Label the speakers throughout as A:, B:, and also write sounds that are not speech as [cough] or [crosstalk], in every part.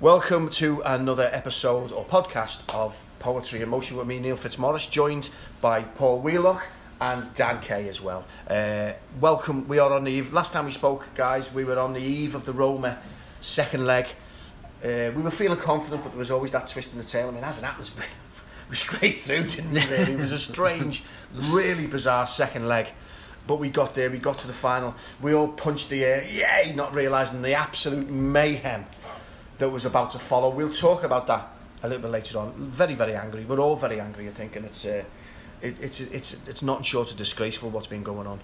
A: Welcome to another episode or podcast of Poetry and Motion with me, Neil Fitzmaurice, joined by Paul Wheelock and Dan Kay as well. Uh, welcome, we are on the eve. Last time we spoke, guys, we were on the eve of the Roma second leg. Uh, we were feeling confident, but there was always that twist in the tail. I mean, as it happens, [laughs] we scraped through, didn't we? Really? It was a strange, really bizarre second leg. But we got there, we got to the final. We all punched the air, yay, not realising the absolute mayhem that was about to follow. We'll talk about that a little bit later on. Very, very angry. We're all very angry, I think, and it's uh, it, it's it's it's not short of disgraceful what's been going on.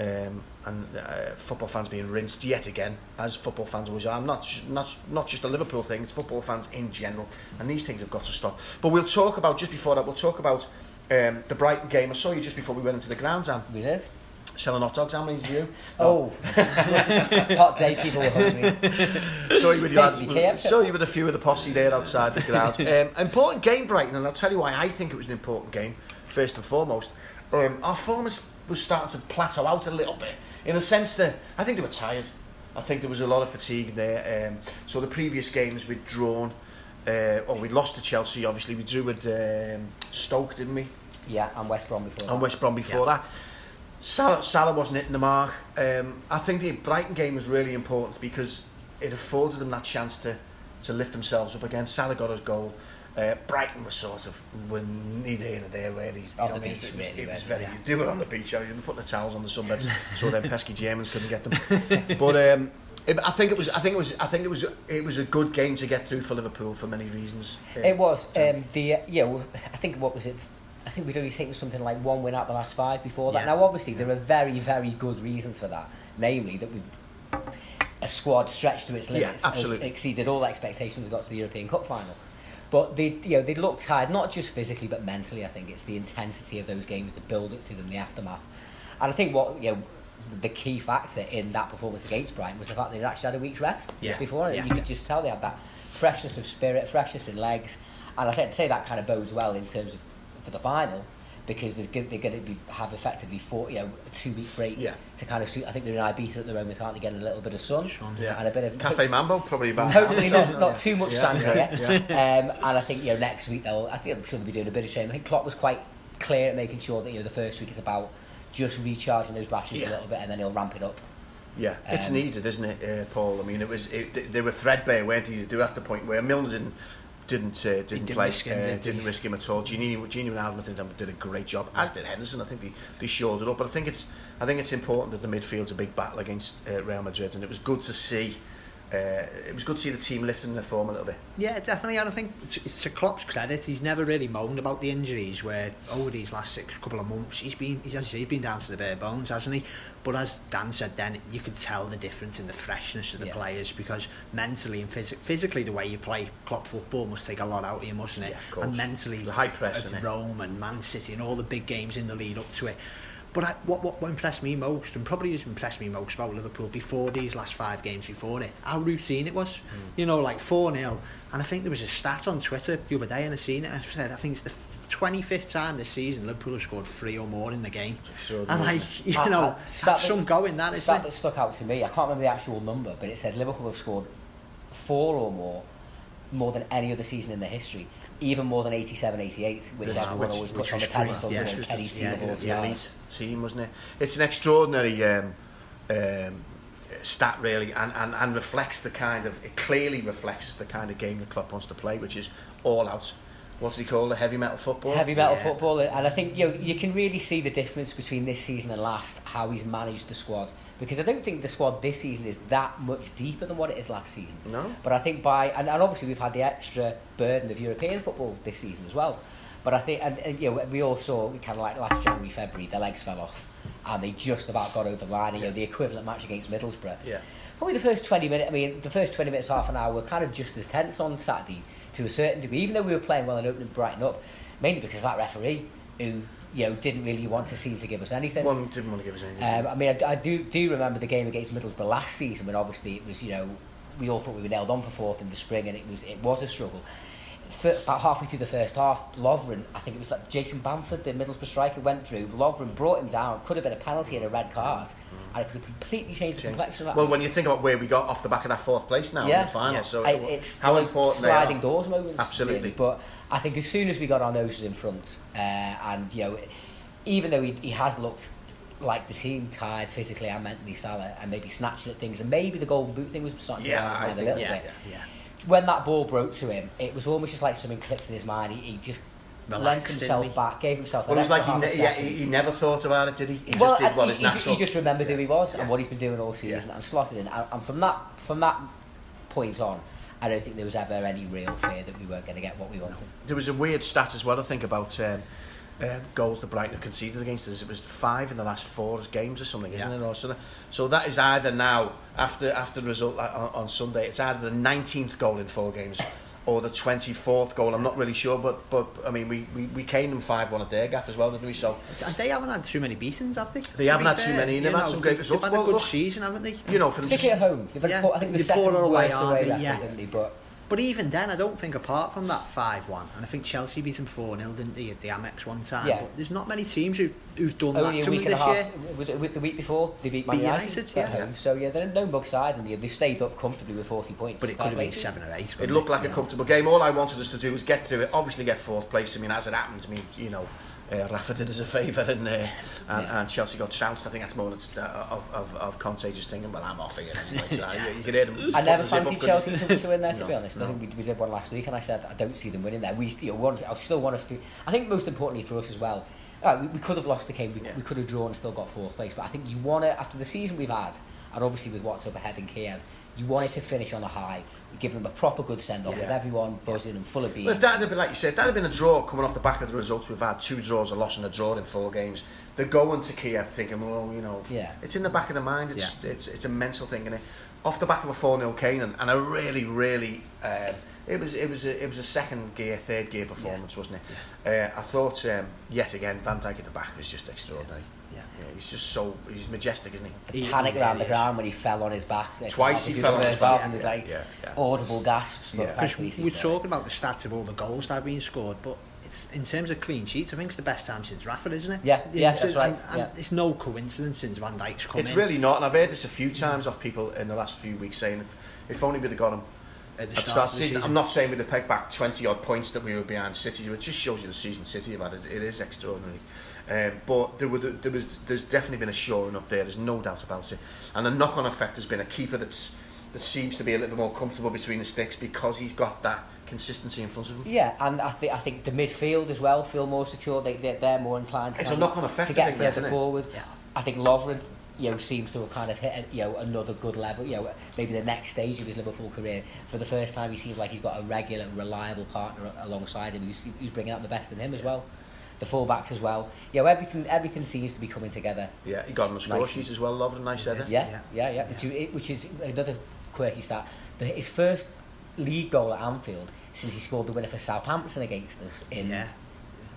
A: Um, and uh, football fans being rinsed yet again, as football fans always are. I'm not not not just a Liverpool thing; it's football fans in general, and these things have got to stop. But we'll talk about just before that. We'll talk about um, the Brighton game. I saw you just before we went into the grounds, Anne.
B: We did.
A: Selling hot dogs, how many did you?
B: Oh, [laughs] hot day, people were hungry. [laughs]
A: saw you with your lads,
B: Basically,
A: saw you with a few of the posse there outside the ground. [laughs] Um, important game, Brighton, and I'll tell you why I think it was an important game. First and foremost, um, our form was, was starting to plateau out a little bit in a sense that I think they were tired. I think there was a lot of fatigue there. Um, so the previous games we'd drawn, uh, or we'd lost to Chelsea. Obviously, we drew with um, Stoke, didn't we?
B: Yeah, and West Brom before.
A: and
B: that.
A: West Brom before that. Salah, Salah wasn't hitting the mark. Um, I think the Brighton game was really important because it afforded them that chance to, to lift themselves up again. Salah got his goal. Uh, Brighton was sort of were neither here nor there really.
B: On
A: know
B: the
A: mean?
B: beach,
A: it was, it was very.
B: they?
A: They were on the beach. I was putting the towels on the sunbeds [laughs] so them pesky Germans couldn't get them. But um, it, I think it was. I think it was. I think it was. It was a good game to get through for Liverpool for many reasons. Uh,
B: It was um, the uh, yeah. I think what was it? I think we'd only taken something like one win out the last five before that.
C: Yeah.
B: Now, obviously, there are very, very good reasons for that. Namely, that we a squad stretched to its
A: Yeah,
B: limits, has exceeded all expectations, and got to the European Cup final. But they, you know, they looked tired, not just physically but mentally. I think it's the intensity of those games, the build up to them, the aftermath, and I think what you know. The key factor in that performance against Brighton was the fact they'd actually had a week's rest
C: Yeah.
B: before,
C: Yeah.
B: you could just tell they had that freshness of spirit, freshness in legs, and I think I'd say that kind of bodes well in terms of for the final because they're going, they're going to be, have effectively four, you know, a two week break
A: Yeah.
B: to kind of suit. I think they're in Ibiza at the moment, aren't they? Getting a little bit of sun,
A: yeah.
B: and a bit of
A: Cafe Mambo probably about.
B: Hopefully not, not too much
A: Yeah,
B: sangria.
A: yeah,
B: Um, and I think you know next week they'll. I think I'm sure they'll be doing a bit of shame. I think Klopp was quite clear at making sure that you know the first week is about just recharging those batteries
A: Yeah.
B: a little bit, and then he'll ramp it up.
A: Yeah, it's
B: Um,
A: needed, isn't it, uh, Paul? I mean, it was it, they- they were threadbare, weren't they? They were at the point where Milner didn't didn't uh, didn't,
C: didn't
A: play,
C: risk him,
A: uh,
C: did
A: didn't risk him at all. Gini, Gini Wijnaldum did a great job, as did Henderson. I think they, they shored it up. But I think it's I think it's important that the midfield's a big battle against uh, Real Madrid, and it was good to see. Uh, it was good to see the team lifting their form a little bit.
C: Yeah, definitely. And I think it's- to Klopp's credit, he's never really moaned about the injuries. Where over these last six couple of months, he's been, he's, as you say, he's been down to the bare bones, hasn't he? But as Dan said, then you could tell the difference in the freshness of the
B: Yeah.
C: players because mentally and phys- physically, the way you play Klopp football must take a lot out of you, mustn't it?
A: Yeah,
C: and mentally,
A: The high press,
C: of? Rome and Man City and all the big games in the lead up to it. But I, what, what impressed me most, and probably has impressed me most about Liverpool before these last five games before it, how routine it was. Hmm. You know, like 4 0. And I think there was a stat on Twitter the other day, and I seen it. I said, I think it's the 25th time this season Liverpool have scored three or more in the game. And, like, you
B: I-
C: know,
B: I-
C: that's some going, that, isn't
B: stat
C: it?
B: that stuck out to me. I can't remember the actual number, but it said Liverpool have scored four or more, more than any other season in their history. Even more than 87-88, which
A: Yeah,
B: everyone
A: which-
B: always puts on the pedestal.
C: yeah,
B: you know, Kenny's team
C: yeah,
B: of all time.
A: team, wasn't it? It's an extraordinary um, um, stat, really, and, and, and reflects the kind of it clearly reflects the kind of game the club wants to play, which is all out. What do you call it? Heavy metal football.
B: heavy metal
C: Yeah.
B: football, and I think you know, you can really see the difference between this season and last. How he's managed the squad, because I don't think the squad this season is that much deeper than what it is last season.
A: No.
B: But I think by and, and obviously we've had the extra burden of European football this season as well. But I think and, and you know we all saw kind of like last January February the legs fell off and they just about got over the line. You know the equivalent match against Middlesbrough.
A: Yeah.
B: Probably the first 20 minutes, I mean, the first 20 minutes, half an hour were kind of just as tense on Saturday to a certain degree, even though we were playing well and opening Brighton up, mainly because that referee who, you know, didn't really want to seem to give us anything.
A: One didn't want to give us anything.
B: Um, I mean, I, I do do remember the game against Middlesbrough last season when obviously it was, you know, we all thought we were nailed on for fourth in the spring and it was it was a struggle. For, about halfway through the first half, Lovren, I think it was like Jason Bamford, the Middlesbrough striker, went through. Lovren brought him down. Could have been a penalty and a red card, and it could have completely changed the
A: Changed.
B: complexion of that.
A: Well,
B: match.
A: when you think about where we got off the back of that fourth place now in the final,
C: Yeah.
A: so
B: I, it's
A: how
B: one of those
A: important
B: sliding doors moments.
A: Absolutely.
B: really. But I think as soon as we got our noses in front, uh, and you know, even though he, he has looked like the team tired physically and mentally, Salah, and maybe snatching at things, and maybe the golden boot thing was starting to
A: Yeah, I
B: mind a
A: think-
B: little
C: yeah,
B: bit.
C: yeah.
B: When that ball broke to him, it was almost just like something clicked in his mind. He, he just lent
C: Relaxed, didn't
B: himself
C: he?
B: back, gave himself.
A: Well, it was like he, ne- yeah, he, never thought about it, did he? He
B: well,
A: just did
B: and
A: what
B: he,
A: is natural.
B: He just remembered who he was
A: Yeah.
B: and what he's been doing all season
A: Yeah.
B: and slotted in. And, and from that from that point on, I don't think there was ever any real fear that we weren't going to get what we wanted.
A: There was a weird stat as well, I think, about um, um, goals that Brighton have conceded against us. It was five in the last four games or something, isn't
C: Yeah.
A: it? Or something. So that is either now, after after the result on, on Sunday, it's either the 19th goal in four games [laughs] or the 24th goal. I'm not really sure, but but I mean, we, we, we caned them 5 1 at their gaff as well, didn't we? So,
C: And they haven't had too many beatings, have they?
A: They haven't had too many, and they've had some great results.
C: They've had a good
A: look,
C: season, haven't they?
A: you know, for them
B: Particularly at home, they've had,
C: Yeah,
B: I think the second
C: poured all
B: worst
C: away,
B: away
C: they?
B: record,
C: Yeah.
B: didn't they? But
C: But even then, I don't think apart from that 5 1, and I think Chelsea beat them 4 0, didn't they, at the Amex one time?
B: Yeah.
C: But there's not many teams who, who've done
B: only
C: that
B: a
C: to
B: week
C: them
B: and a
C: this
B: half.
C: year.
B: Was it a week- the week before? They beat Man
C: Beat
B: United,
C: United,
B: at
C: yeah.
B: home. So yeah, they're a no mug side, and they- they've stayed up comfortably with 40 points.
C: But it could have been 7 or 8.
A: It looked like a comfortable game. All I wanted us to do was get through it, obviously get fourth place. I mean, as it happened, I mean, you know, uh, Rafa did us a favour and, uh, and,
B: Yeah.
A: and Chelsea got trounced. I think that's more uh, of, of, of Contagious thinking, well, I'm off again anyway. So, [laughs] you, you hear them.
B: I never fancied Chelsea to, to win there, to
A: No,
B: be honest. I think we, we did one last week, and I said I don't see them winning there. We, you know, want, I still want us to. I think most importantly for us as well, right, we, we could have lost the game, we,
A: Yeah.
B: we could have drawn and still got fourth place. But I think you want to, after the season we've had, and obviously with what's up ahead in Kiev, you wanted to finish on a high. Give them a proper good send off
A: Yeah.
B: with everyone buzzing and full of beans.
A: Well, if that had been, like you said, if that had been a draw coming off the back of the results we've had, two draws, a loss and a draw in four games, they're going to Kiev thinking, well, you know,
B: Yeah.
A: it's in the back of the mind, it's, it's, it's a mental thing, and it, off the back of a 4 0 Kane, and, and a really, really, um, it was it was a, it was a second gear, third gear performance, wasn't it? Uh, I thought um, yet again Van Dijk at the back was just extraordinary.
C: Yeah.
A: Yeah, he's just so he's majestic, isn't he?
B: the
C: He-
B: panic
C: he
B: around the ground when he fell on his back.
A: Twice he fell
B: the
A: on his back,
B: half, and
A: yeah,
B: like
A: yeah, yeah.
B: audible gasps. But
A: Yeah.
C: We're
B: he's
C: talking about the stats of all the goals that have been scored, but it's in terms of clean sheets, I think it's the best time since Rafa, isn't it?
B: Yeah, yeah,
C: It's-
B: that's right,
C: And, and
B: yeah.
C: it's no coincidence since Van Dijk's come
A: It's
C: in.
A: really not, and I've heard this a few times off people in the last few weeks saying if, if only we'd have got him
C: at the
A: at the
C: start,
A: start
C: of
A: of
C: the
A: the season.
C: season.
A: I'm not saying we'd have pegged back 20 odd points that we were behind City. It just shows you the season City have had. It, it is extraordinary. Um, but there, were, there was, there's definitely been a shoring up there. There's no doubt about it. And the knock-on effect has been a keeper that's that seems to be a little bit more comfortable between the sticks because he's got that consistency in front of him.
B: Yeah, and I think I think the midfield as well feel more secure. They they're, they're more inclined. To
A: It's a knock-on effect,
B: to get
A: think,
B: further forward.
C: Yeah.
B: I think Lovren, you know, seems to have kind of hit you know another good level. You know, maybe the next stage of his Liverpool career. For the first time, he seems like he's got a regular, reliable partner alongside him who's, who's bringing out the best in him as well. The fullbacks as well. You know, everything everything seems to be coming together.
A: Yeah, he got him a score
B: Nice.
A: sheet as well. Loved a nice
C: He
A: header.
C: did.
B: Yeah,
C: Yeah.
B: yeah, yeah. Which, is- which is another quirky stat. But his first league goal at Anfield since he scored the winner for Southampton against us in
C: Yeah.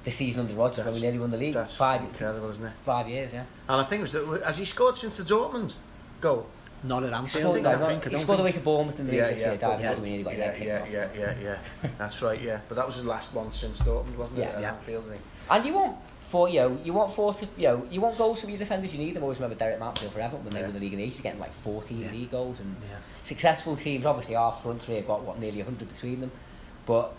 B: the season under Rodgers when we nearly won the league.
A: That's
B: five,
A: incredible, isn't it?
B: five years, yeah.
A: And I think it was the, has he scored since the Dortmund goal?
C: Not at
B: He
C: Anfield,
B: scored,
C: I
B: no,
C: don't think. I
B: he
C: don't
B: scored away
C: think.
B: to Bournemouth in the league
A: Yeah,
B: this
A: yeah,
B: year.
C: Yeah.
B: when nearly got his
A: Yeah, yeah, yeah, yeah, yeah. That's right, yeah. But that was his last one since Dortmund, wasn't it?
B: Yeah.
A: At
C: Yeah.
A: Anfield, I.
B: And you want four, you know, you want four to, you know, you want goals from your defenders. You need them. Always remember Derek Mountfield for Everton when they
A: Yeah.
B: won the league, and he's getting like 14
C: Yeah.
B: league goals. And
C: Yeah.
B: successful teams, obviously, our front three have got what nearly 100 between them. But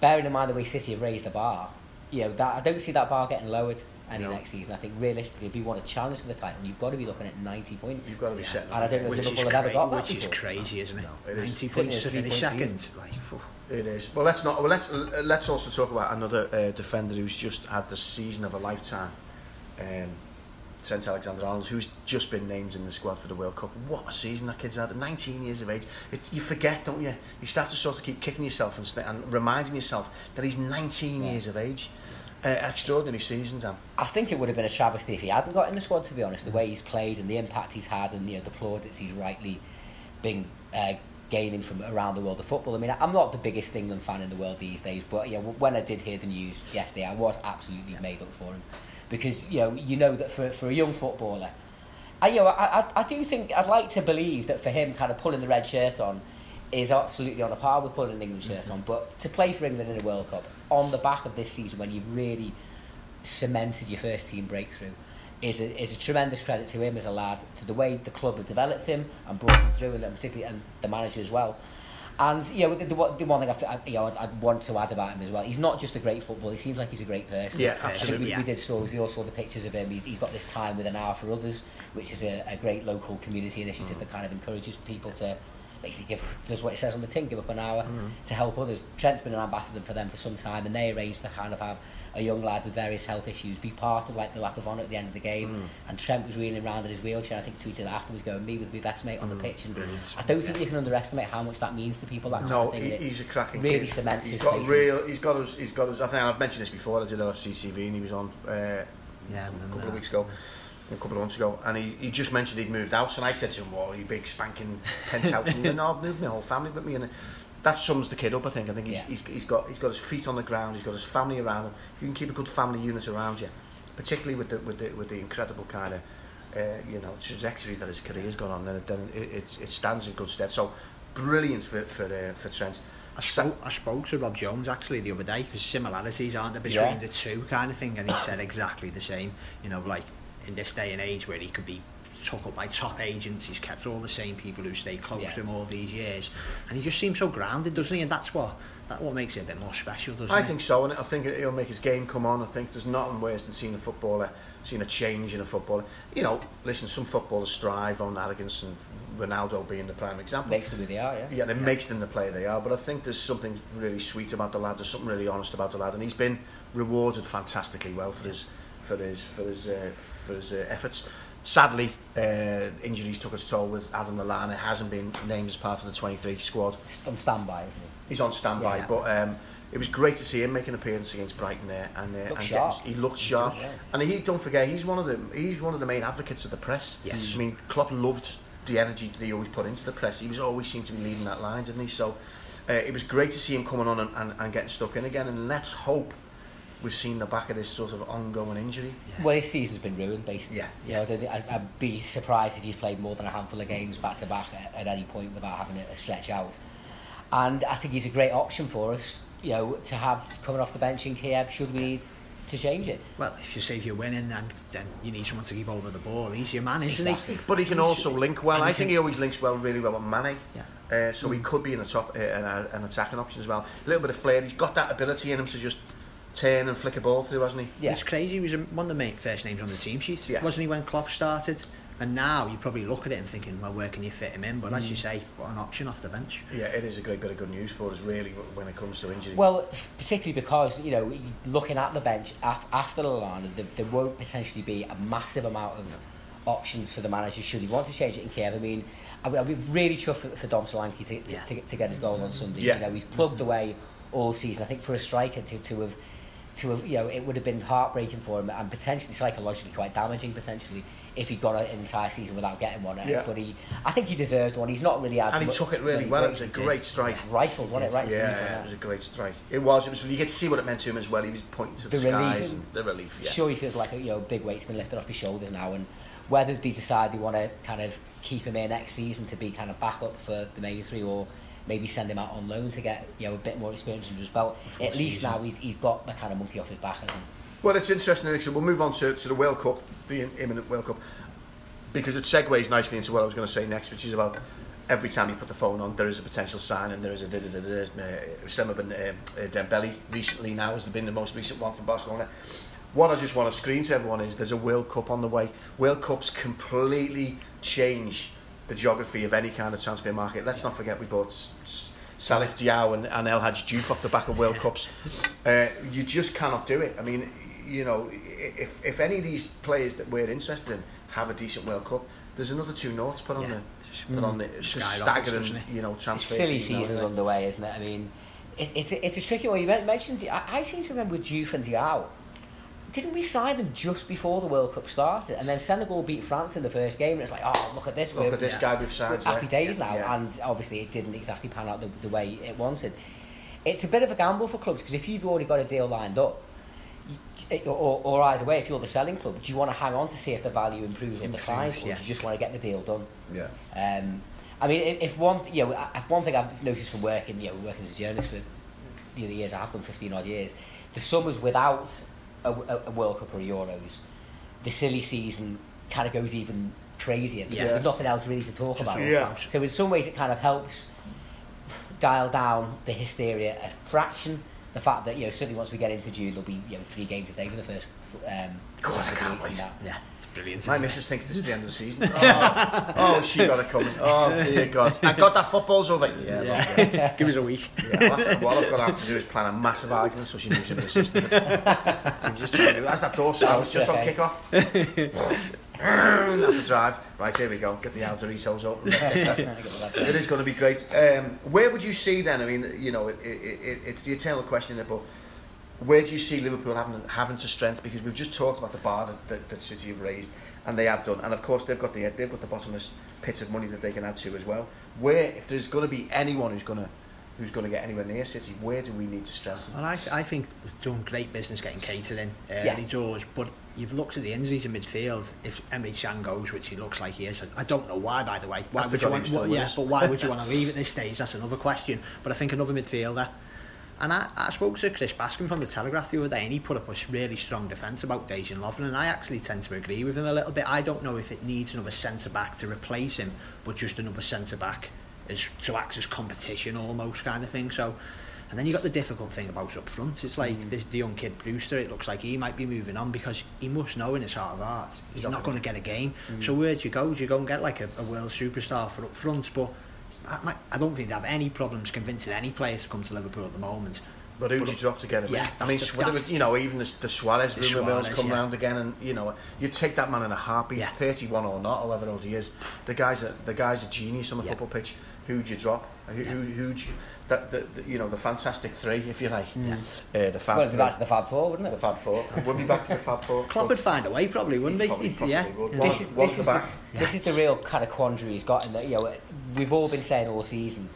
B: bearing in mind the way City have raised the bar, you know, that I don't see that bar getting lowered any
A: No.
B: next season. I think realistically, if you want a challenge for the title, you've got to be looking at 90 points.
A: You've got to be
C: Yeah.
A: setting
B: And I don't know if
C: Which is,
B: Liverpool have ever got that
C: which is
B: before.
C: crazy, isn't it?
A: No, it is.
C: 90
B: Sitting
C: points to finish second. Like, phew.
A: It is. Well, let's not. Well, let's uh, let's also talk about another uh, defender who's just had the season of a lifetime. Um, Trent Alexander-Arnold, who's just been named in the squad for the World Cup. What a season that kid's had! At 19 years of age, it, you forget, don't you? You start to sort of keep kicking yourself and, and reminding yourself that he's 19
B: Yeah.
A: years of age. Uh, extraordinary season, Dan.
B: I think it would have been a travesty if he hadn't got in the squad. To be honest, the way he's played and the impact he's had, and you know the plaudits he's rightly been uh, gaining from around the world of football. I mean, I'm not the biggest England fan in the world these days, but yeah, when I did hear the news yesterday, I was absolutely made up for him because you know you know that for for a young footballer, I you know I, I I do think I'd like to believe that for him, kind of pulling the red shirt on. Is absolutely on a par with putting an England shirt on. But to play for England in a World Cup on the back of this season, when you've really cemented your first team breakthrough, is a, is a tremendous credit to him as a lad, to the way the club have developed him and brought him through, and particularly and the manager as well. And you know, the, the, the one thing I, you know, I'd, I'd want to add about him as well, he's not just a great footballer. He seems like he's a great person.
A: Yeah, absolutely.
B: we,
C: yeah.
B: we did saw we all saw the pictures of him. He's, he's got this time with an hour for others, which is a, a great local community initiative mm. that kind of encourages people to basically give does what it says on the tin, give up an hour mm-hmm. to help others. Trent's been an ambassador for them for some time, and they arranged to kind of have a young lad with various health issues be part of like the lap of honour at the end of the game. Mm-hmm. And Trent was wheeling around in his wheelchair. I think tweeted afterwards going, "Me with my best mate on the mm-hmm. pitch." And
C: Brilliant.
B: I don't think you can underestimate how much that means to people. That kind
A: No,
B: of thing.
A: he, he's a cracking
B: really
A: kid.
B: cements
A: He's
B: his
A: got
B: place
A: real. He's got us. He's got us. I think I've mentioned this before. I did it on CCV, and he was on uh,
C: Yeah, I
A: a
C: remember
A: couple
C: that.
A: of weeks ago, a couple of months ago, and he, he just mentioned he'd moved out, and I said to him, "Well, you big spanking penthouse." and he went, "No, I've moved my whole family with me," and that sums the kid up. I think. I think he's,
B: Yeah.
A: he's, he's got he's got his feet on the ground. He's got his family around him. If you can keep a good family unit around you, particularly with the with the with the incredible kind of uh, you know trajectory that his career's gone on, then, then it, it, it stands in good stead. So brilliant for for uh, for Trent.
C: I spoke, I spoke to Rob Jones actually the other day because similarities aren't there between
B: Yeah.
C: the two kind of thing, and he said exactly the same. You know, like in this day and age where he could be took up by top agents, he's kept all the same people who stay close
B: Yeah.
C: to him all these years, and he just seems so grounded, doesn't he? And that's what that what makes it a bit more special, doesn't
A: I
C: it?
A: I think so, and I think it'll make his game come on. I think there's nothing worse than seeing a footballer, seeing a change in a footballer. You know, listen, some footballers strive on arrogance, and Ronaldo being the prime example.
B: makes them who they are. Yeah.
A: yeah, it makes them the player they are. But I think there's something really sweet about the lad. There's something really honest about the lad, and he's been rewarded fantastically well for his for his for his uh, for his uh, efforts. Sadly, uh, injuries took its toll with Adam Lallana. Hasn't been named as part of the 23 squad.
B: He's On standby, isn't he?
A: He's on standby,
C: Yeah.
A: but um, it was great to see him make an appearance against Brighton there, and, uh,
B: Looked
A: and
B: sharp.
A: Getting, he looked sharp.
B: does, yeah.
A: And he don't forget, he's one of the he's one of the main advocates of the press.
C: Yes.
A: I mean, Klopp loved the energy that he always put into the press. He was always seemed to be leading that line, didn't he? So uh, it was great to see him coming on and, and, and getting stuck in again. And let's hope we've seen the back of this sort of ongoing injury.
B: Well, his season's been ruined, basically.
A: Yeah,
B: You know, I don't think, I, I'd be surprised if he's played more than a handful of games back to back at, at any point without having a, a stretch out. And I think he's a great option for us, you know, to have coming off the bench in Kiev should we need to change it.
C: Well, if you say if you're winning, then then you need someone to keep hold of the ball. He's your man, isn't
B: Exactly.
C: he?
A: But he can also link well.
C: and
A: I think he always links well, really well with Mane.
C: Yeah.
A: Uh, so he could be in a top uh, an, an attacking option as well. A little bit of flair. He's got that ability in him to just turn and flick a ball through, hasn't he?
B: Yeah.
C: It's crazy. He was one of the main first names on the team sheet,
A: Yeah.
C: wasn't he, when Klopp started? And now you probably look at it and thinking, well, where can you fit him in? But
A: Mm.
C: as you say, what an option off the bench.
A: Yeah, it is a great bit of good news for us, really, when it comes to injury.
B: Well, particularly because, you know, looking at the bench after Lallana, there, there won't potentially be a massive amount of options for the manager should he want to change it in Kiev. I mean, I'll, I'll be really chuffed for, for Dom Solanke to, to,
C: Yeah.
B: to, to get his goal on Sunday.
A: Yeah.
B: You know, he's plugged away all season. I think for a striker to, to have to you know, it would have been heartbreaking for him and potentially psychologically quite damaging potentially if he'd gone an entire season without getting one.
A: Yeah.
B: But he, I think he deserved one. He's not really had
A: and he took it really well. It was a great strike.
B: Rifle, wasn't it? Right.
A: Yeah, yeah, it was a great strike. It was. It was. You could see what it meant to him as well. He was pointing to the,
B: The
A: skies. And the relief. Yeah.
B: Sure, he feels like a you know big weight's been lifted off his shoulders now, and whether they decide they want to kind of keep him in next season to be kind of backup for the main three, or maybe send him out on loan to get you know a bit more experience under his belt. At least now he's, he's got the kind of monkey off his back, hasn't he?
A: Well, it's interesting, Nick. So we'll move on to, to the World Cup, the imminent World Cup, because it segues nicely into what I was going to say next, which is about every time you put the phone on, there is a potential sign, and there is a da da da da. Uh, Sema Ben uh, uh, Dembele recently now has been the most recent one from Barcelona. What I just want to scream to everyone is there's a World Cup on the way. World Cups completely change the geography of any kind of transfer market. Let's not forget we bought Salif Diao and, and El Hadj Diouf off the back of World [laughs] Cups. Uh, you just cannot do it. I mean, you know, if, if any of these players that we're interested in have a decent World Cup, there's another two notes put on
C: Yeah.
A: the put on the
C: Skyrockets,
A: staggering, you know, transfer.
B: silly season's underway, isn't it? I mean, it, it's a, it's a tricky one. You mentioned I, I seem to remember Diouf and Diao. Didn't we sign them just before the World Cup started? And then Senegal beat France in the first game, and it's like, oh, look at this.
A: Look at this guy we've signed.
B: happy
A: yeah.
B: days now,
A: Yeah.
B: and obviously it didn't exactly pan out the, the way it wanted. It's a bit of a gamble for clubs because if you've already got a deal lined up, you, or, or either way, if you're the selling club, do you want to hang on to see if the value improves or
C: Improves,
B: declines, or
C: yeah.
B: do you just want to get the deal done?
A: yeah.
B: Um, I mean, if one, you know, one thing I've noticed from working, you know, working as a journalist for you know, the years I have done, 15 odd years, the summers without a, a, World Cup or Euros, the silly season kind of goes even crazier because
C: Yeah.
B: there's nothing else really to talk about.
A: Yeah.
B: So in some ways, it kind of helps dial down the hysteria a fraction. The fact that you know certainly once we get into June, there'll be you know three games a day for the first. Um,
A: God, I can't wait.
C: Yeah, brilliant.
A: My
C: isn't it?
A: missus thinks this is the end of the season. [laughs] Oh, oh she got it coming. Oh, dear God. [laughs] Thank God that football's over. Yeah, yeah. [laughs]
C: Yeah. Give us a week.
A: yeah I'll what I've got to have to do is plan a massive argument so she moves into the system. I'm just trying to do As that door sounds, just on
B: Okay.
A: kick-off. have to drive. Right, here we go. Get the Alderitos open. Let's get that. It is going to be great. Um, where would you see then? I mean, you know, it, it, it, it's the eternal question, but where do you see Liverpool having having to strength? Because we've just talked about the bar that, that, that City have raised, and they have done, and of course they've got the they've got the bottomless pit of money that they can add to as well. Where, if there's going to be anyone who's going to who's going to get anywhere near City, where do we need to strengthen?
C: Well, I, I think we've done great business getting Keita in uh, early
B: Yeah.
C: doors, but you've looked at the injuries in midfield. If Emre Can goes, which he looks like he is, I don't know why, by the way. Why
A: I
C: would you want? Well, yeah, but why would you [laughs] want to leave at this stage? That's another question. But I think another midfielder. And I, I spoke to Chris Bascombe from the Telegraph the other day, and he put up a really strong defence about Dejan Lovren, and I actually tend to agree with him a little bit. I don't know if it needs another centre back to replace him, but just another centre back as to act as competition almost kind of thing. So, and then you got the difficult thing about up front. It's like mm. this the young kid Brewster. It looks like he might be moving on because he must know in his heart of hearts he's
A: not
C: not
A: gonna-
C: get a game. Mm. So where do you go? Do you go and get like a, a world superstar for up front? But I, I don't think they have any problems convincing any players to come to Liverpool at the moment.
A: But who'd you drop together?
C: Yeah,
A: I mean,
C: the-
A: was, you know, even the, the Suarez
C: The
A: rumour mills come
C: yeah.
A: round again, and you know, you take that man in a heartbeat,
C: Yeah.
A: 31 or not, however old he is. The guy's a the guy's a genius on the
C: Yeah.
A: football pitch. Who'd you drop? Who, who, you, that, the, the, you know, the fantastic three, if you like.
C: Yeah.
A: Uh, the Fab
B: Well,
A: three.
B: that's the Fab Four, wouldn't it?
A: the
B: it?
A: Fab Four. We'll be back to the Fab Four. [laughs]
C: Klopp would find a way, probably, wouldn't he?
A: Probably,
C: He'd-
A: possibly
C: yeah.
A: would.
C: Yeah.
A: One-
B: this is,
A: one
B: this,
A: the
B: is
A: back.
B: The, this is the real kind of quandary he's got. In that, you know, we've all been saying all season,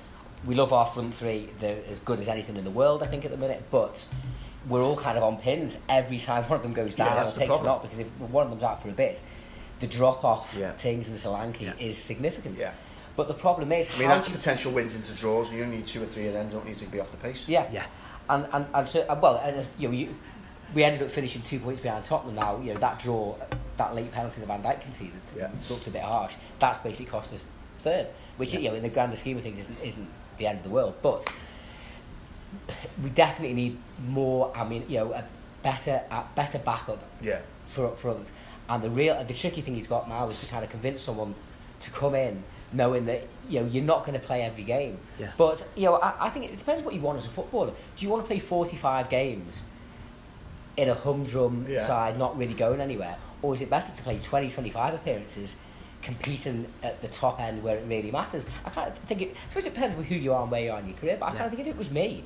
B: we love our front three. They're as good as anything in the world, I think, at the minute. But we're all kind of on pins every time one of them goes
A: Yeah,
B: down or takes a
A: problem.
B: knock. Because if one of them's out for a bit, the drop off
A: Yeah.
B: Ings and Solanke
C: Yeah.
B: is significant.
A: Yeah.
B: But the problem is,
A: I mean,
B: how
A: that's
B: do you
A: potential wins into draws. You only need two or three of them. Don't need to be off the pace.
B: Yeah,
C: Yeah.
B: and and and so uh, well, and uh, you know, you, we ended up finishing two points behind Tottenham. Now, you know that draw, that late penalty that Van Dijk conceded,
A: Yeah.
B: looks a bit harsh. That's basically cost us third, which you know in the grander scheme of things isn't isn't the end of the world, but we definitely need more. I mean, you know, a better a better backup
A: Yeah.
B: for up front. And the real the tricky thing he's got now is to kind of convince someone to come in knowing that you know you're not going to play every game.
C: Yeah.
B: But you know, I, I think it depends what you want as a footballer. Do you want to play 45 games in a humdrum
A: Yeah.
B: side, not really going anywhere, or is it better to play 20, 25 appearances? Competing at the top end where it really matters. I of think it. I suppose it depends on who you are and where you are in your career. But I
C: Yeah.
B: of think if it was me,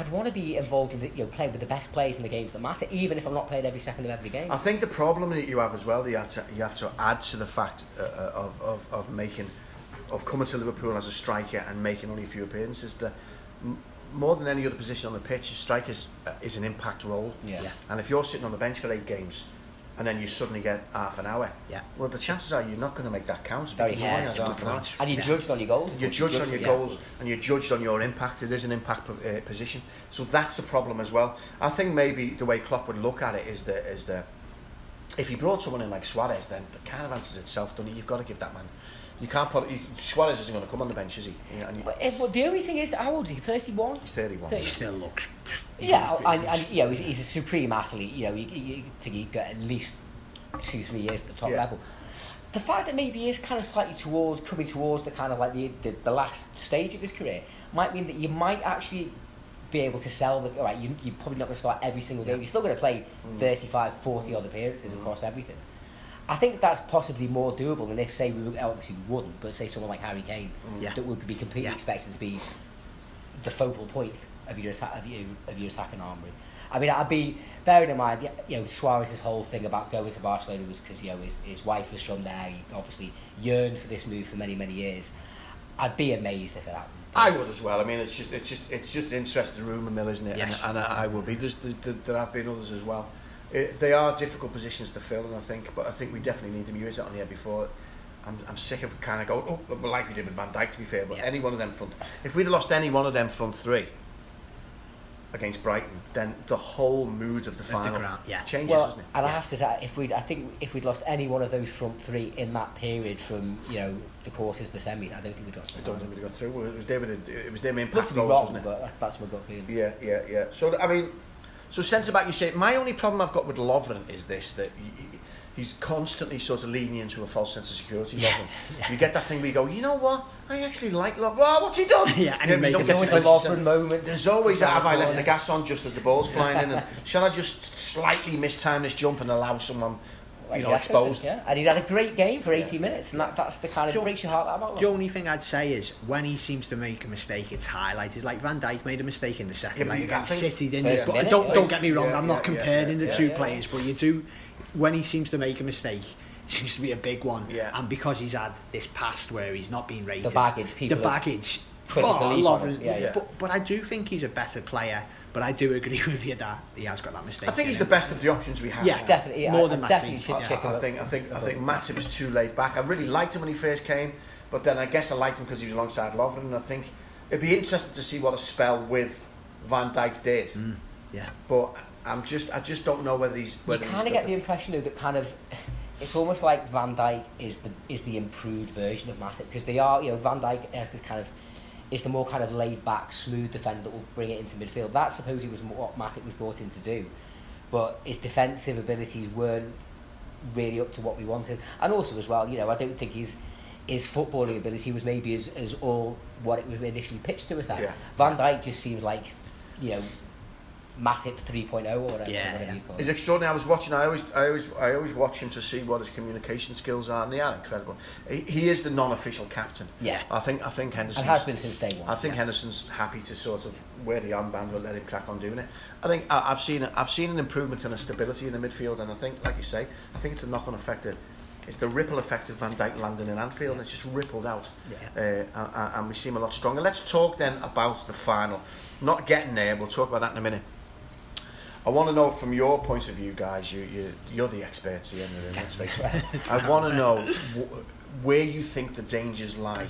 B: I'd want to be involved in the, you know playing with the best players in the games that matter, even if I'm not playing every second of every game.
A: I think the problem that you have as well, you have to, you have to add to the fact uh, uh, of, of, of making, of coming to Liverpool as a striker and making only a few appearances, that more than any other position on the pitch, a striker is, uh, is an impact role.
B: Yeah.
C: Yeah.
A: And if you're sitting on the bench for eight games, and then you suddenly get half an hour,
C: Yeah.
A: well, the chances are you're not going to make that count.
B: Very
A: you only
B: hard.
A: half an hour.
B: And you're
C: Yeah.
B: judged on your goals.
A: You're judged on your
C: yeah.
A: goals and you're judged on your impact. It is an impact uh, position, so that's a problem as well. I think maybe the way Klopp would look at it is that is that if he brought someone in like Suarez, then the kind of answers itself. Don't it? You've got to give that man. You can't put you, Suarez isn't going to come on the bench, is he? And you,
B: But, eh, but the only thing is that how old is he? 31?
A: he's 31.
B: Thirty.
C: He still looks.
B: Yeah, and, and you know, he's, he's a supreme athlete. You know, you, you you think he'd get at least two, three years at the top
A: Yeah.
B: level. The fact that maybe he is kind of slightly towards, coming towards the kind of like the, the, the last stage of his career might mean that you might actually be able to sell the. All right, you, you're probably not going to start every single game. You're still going to play 35, 40 odd appearances across everything. I think that's possibly more doable than if, say, we obviously we wouldn't, but say someone like Harry Kane
C: Yeah.
B: that would be completely
C: Yeah.
B: expected to be the focal point of your attack of your, of your attacking armory. I mean, I'd be bearing in mind, you know, Suarez's whole thing about going to Barcelona was because you know his, his wife was from there. He obviously yearned for this move for many many years. I'd be amazed if it happened.
A: I would as well. I mean, it's just it's just it's just an interesting rumour mill, isn't it?
C: Yes.
A: And, and I, I will be. There's, there, there have been others as well. It, they are difficult positions to fill, and I think, but I think we definitely need them. You hit it on the air before. I'm, I'm sick of kind of going, oh, well, like we did with Van Dijk, to be fair, but
C: Yeah.
A: any one of them front. If we'd have lost any one of them front three against Brighton, then the whole mood of the
C: the ground, yeah.
A: changes,
B: Well,
A: doesn't it?
B: and I have to say, if we, I think if we'd lost any one of those front three in that period from you know the quarters, the semis, I don't think we'd got.
A: I don't think we'd have got through. It was David. It was their
B: Must
A: impact goals,
B: wrong,
A: wasn't it?
B: but that's- that's my gut feeling.
A: Yeah, yeah, yeah. So I mean, so centre back, you say my only problem I've got with Lovren is this that he's constantly sort of leaning into a false sense of security. Lovren. You get that thing where you go, you know what? I actually like Lovren. What's he done? [laughs]
C: Yeah, and
A: You know, you don't
B: There's
A: get
B: always a Lovren moment.
A: There's always
B: to
A: have I left the gas on just as the ball's flying in, and [laughs] shall I just slightly mistime this jump and allow someone, you know,
B: Exactly,
A: exposed?
B: Yeah, and he'd had a great game for 80 minutes, and that, that's the kind of
C: Do-
B: breaks your heart about
C: The only thing I'd say is when he seems to make a mistake, it's highlighted. Like Van Dijk made a mistake in the second
A: Yeah,
C: leg against City, didn't he? But
B: minute,
C: don't don't get me wrong.
A: Yeah,
C: I'm not
A: yeah, yeah,
C: comparing
A: yeah,
C: the
A: yeah,
C: two
B: yeah.
C: players, but you do when he seems to make a mistake. It seems to be a big one,
A: Yeah.
C: and because he's had this past where he's not been rated, the
B: baggage, people
C: the baggage. Oh,
B: leap
C: love
B: on
C: it.
B: it, yeah,
A: yeah.
C: But, but I do think he's a better player. But I do agree [laughs] with you that he has got that mistake.
A: I think he's
C: him.
A: the best of the options we have.
C: Yeah,
B: Definitely, yeah,
C: more
B: I-
C: than
B: I
C: Matip.
B: definitely should
C: Yeah.
B: check him
A: I think I think I think Matip was too laid back. I really liked him when he first came, but then I guess I liked him because he was alongside Lovren. And I think it'd be interesting to see what a spell with Van Dijk did.
C: Mm, yeah.
A: But I'm just I just don't know whether he's
B: You
A: whether he's
B: kind of get the impression though that kind of it's almost like Van Dijk is the is the improved version of Matip because they are you know Van Dijk has the kind of is the more kind of laid back smooth defender that will bring it into midfield. That supposedly was what Matip was brought in to do, but his defensive abilities weren't really up to what we wanted. And also as well, you know, I don't think his his footballing ability was maybe as, as all what it was initially pitched to us as.
A: Yeah.
B: Van Dijk just seems like you know Matip 3.0 or whatever,
C: Yeah,
B: whatever
C: yeah.
A: He's extraordinary. I was watching. I always, I always, I always watch him to see what his communication skills are, and they are incredible. He, he is the non-official captain.
B: Yeah.
A: I think. I think Henderson
B: has been since day one.
A: I think Henderson's happy to sort of wear the armband, but let him crack on doing it. I think I, I've seen I've seen an improvement in the stability in the midfield, and I think, like you say, I think it's a knock-on effect. Of, it's the ripple effect of Van Dijk landing in Anfield, and it's just rippled out, uh, and, and we seem a lot stronger. Let's talk then about the final. Not getting there, we'll talk about that in a minute. I want to know from your point of view, guys. You, you you're the experts here in the room. Let's face it. I want to know wh- where you think the dangers lie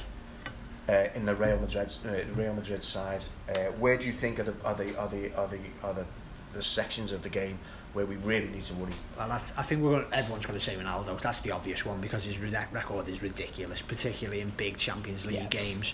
A: uh, in the Real Madrid uh, Real Madrid side. Uh, where do you think are the are the are the are the, are the, the sections of the game where we really need to worry?
C: Well, I, th- I think we're everyone's going to say Ronaldo. That's the obvious one because his re- record is ridiculous, particularly in big Champions League
B: Yeah.
C: games.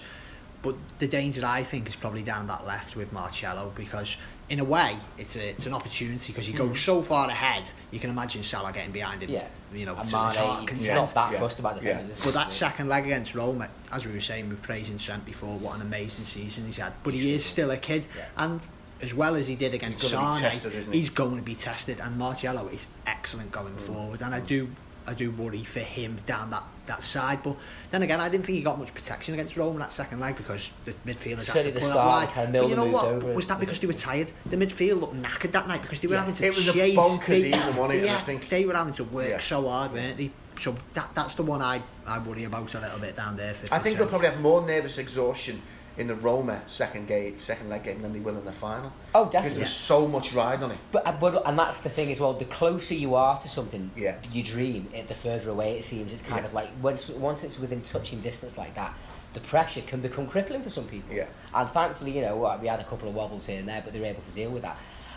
C: But the danger I think is probably down that left with Marcelo because in a way it's a, it's an opportunity because he goes so far ahead. You can imagine Salah getting behind him.
B: Yeah.
C: You know,
B: and
C: to his heart
B: Mane,
C: content.
B: he's not that
A: Yeah.
B: fussed about
A: Yeah.
B: defending.
C: But that second leg against Roma, as we were saying, we were praising Trent before. What an amazing season he's had. But he,
B: He
C: is
B: should.
C: still a kid,
A: Yeah.
C: and as well as he did against
A: He's gonna be
C: Sane,
A: tested, he?
C: he's going to be tested. And Marcelo is excellent going
A: Mm.
C: forward, and I do. I do worry for him down that, that side, but then again, I didn't think he got much protection against Roma that second leg because the midfielders
B: Certainly
C: had to
B: the
C: pull
B: start,
C: out wide.
B: kind of
C: But you know what?
B: over
C: Was that because they were tired? The midfield looked knackered that night because they were
B: Yeah.
C: having to
A: It was a bonkers
C: they,
A: evening, wasn't it? And I
C: Yeah,
A: think-
C: they were having to work
A: Yeah.
C: so hard, weren't they? So that that's the one I I worry about a little bit down there. For
A: I think they'll probably have more nervous exhaustion in the Roma second game, second leg game than they will in the final.
B: Oh,
A: Because
B: definitely.
A: there's so much riding on it.
B: But, uh, but and that's the thing as well. The closer you are to something,
A: Yeah.
B: you dream. It, the further away it seems. It's kind
A: Yeah.
B: of like once once it's within touching distance like that, the pressure can become crippling for some people.
A: Yeah.
B: And thankfully, you know, we had a couple of wobbles here and there, but they were able to deal with that.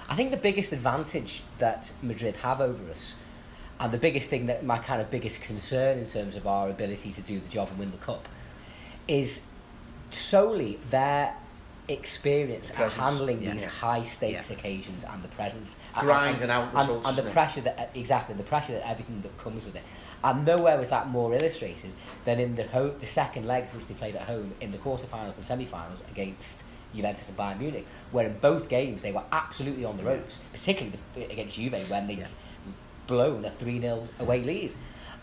B: I think the biggest advantage that Madrid have over us, and the biggest thing that my kind of biggest concern in terms of our ability to do the job and win the cup, is solely their experience at handling
C: Yeah.
B: these
A: Yeah.
B: high stakes
C: Yeah.
B: occasions and the presence and-
A: Grinding
B: and,
A: out
B: and,
A: results,
B: and the
A: it?
B: pressure that exactly the pressure that everything that comes with it and nowhere was that more illustrated than in the ho- the second leg which they played at home in the quarterfinals and semi-finals against Juventus and Bayern Munich where in both games they were absolutely on the ropes particularly the, against Juve when they blown a 3-0 away lead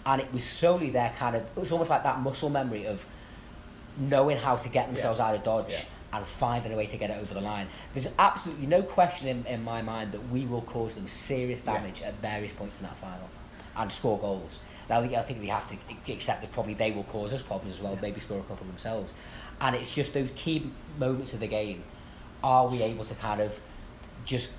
B: and it was solely their kind of it was almost like that muscle memory of knowing how to get themselves out of dodge
A: Yeah.
B: and finding a way to get it over the line. There's absolutely no question in, in my mind that we will cause them serious
A: Yeah.
B: damage at various points in that final and score goals. Now, I think, they have to accept that probably they will cause us problems as well,
C: Yeah.
B: maybe score a couple themselves. And it's just those key moments of the game. Are we able to kind of just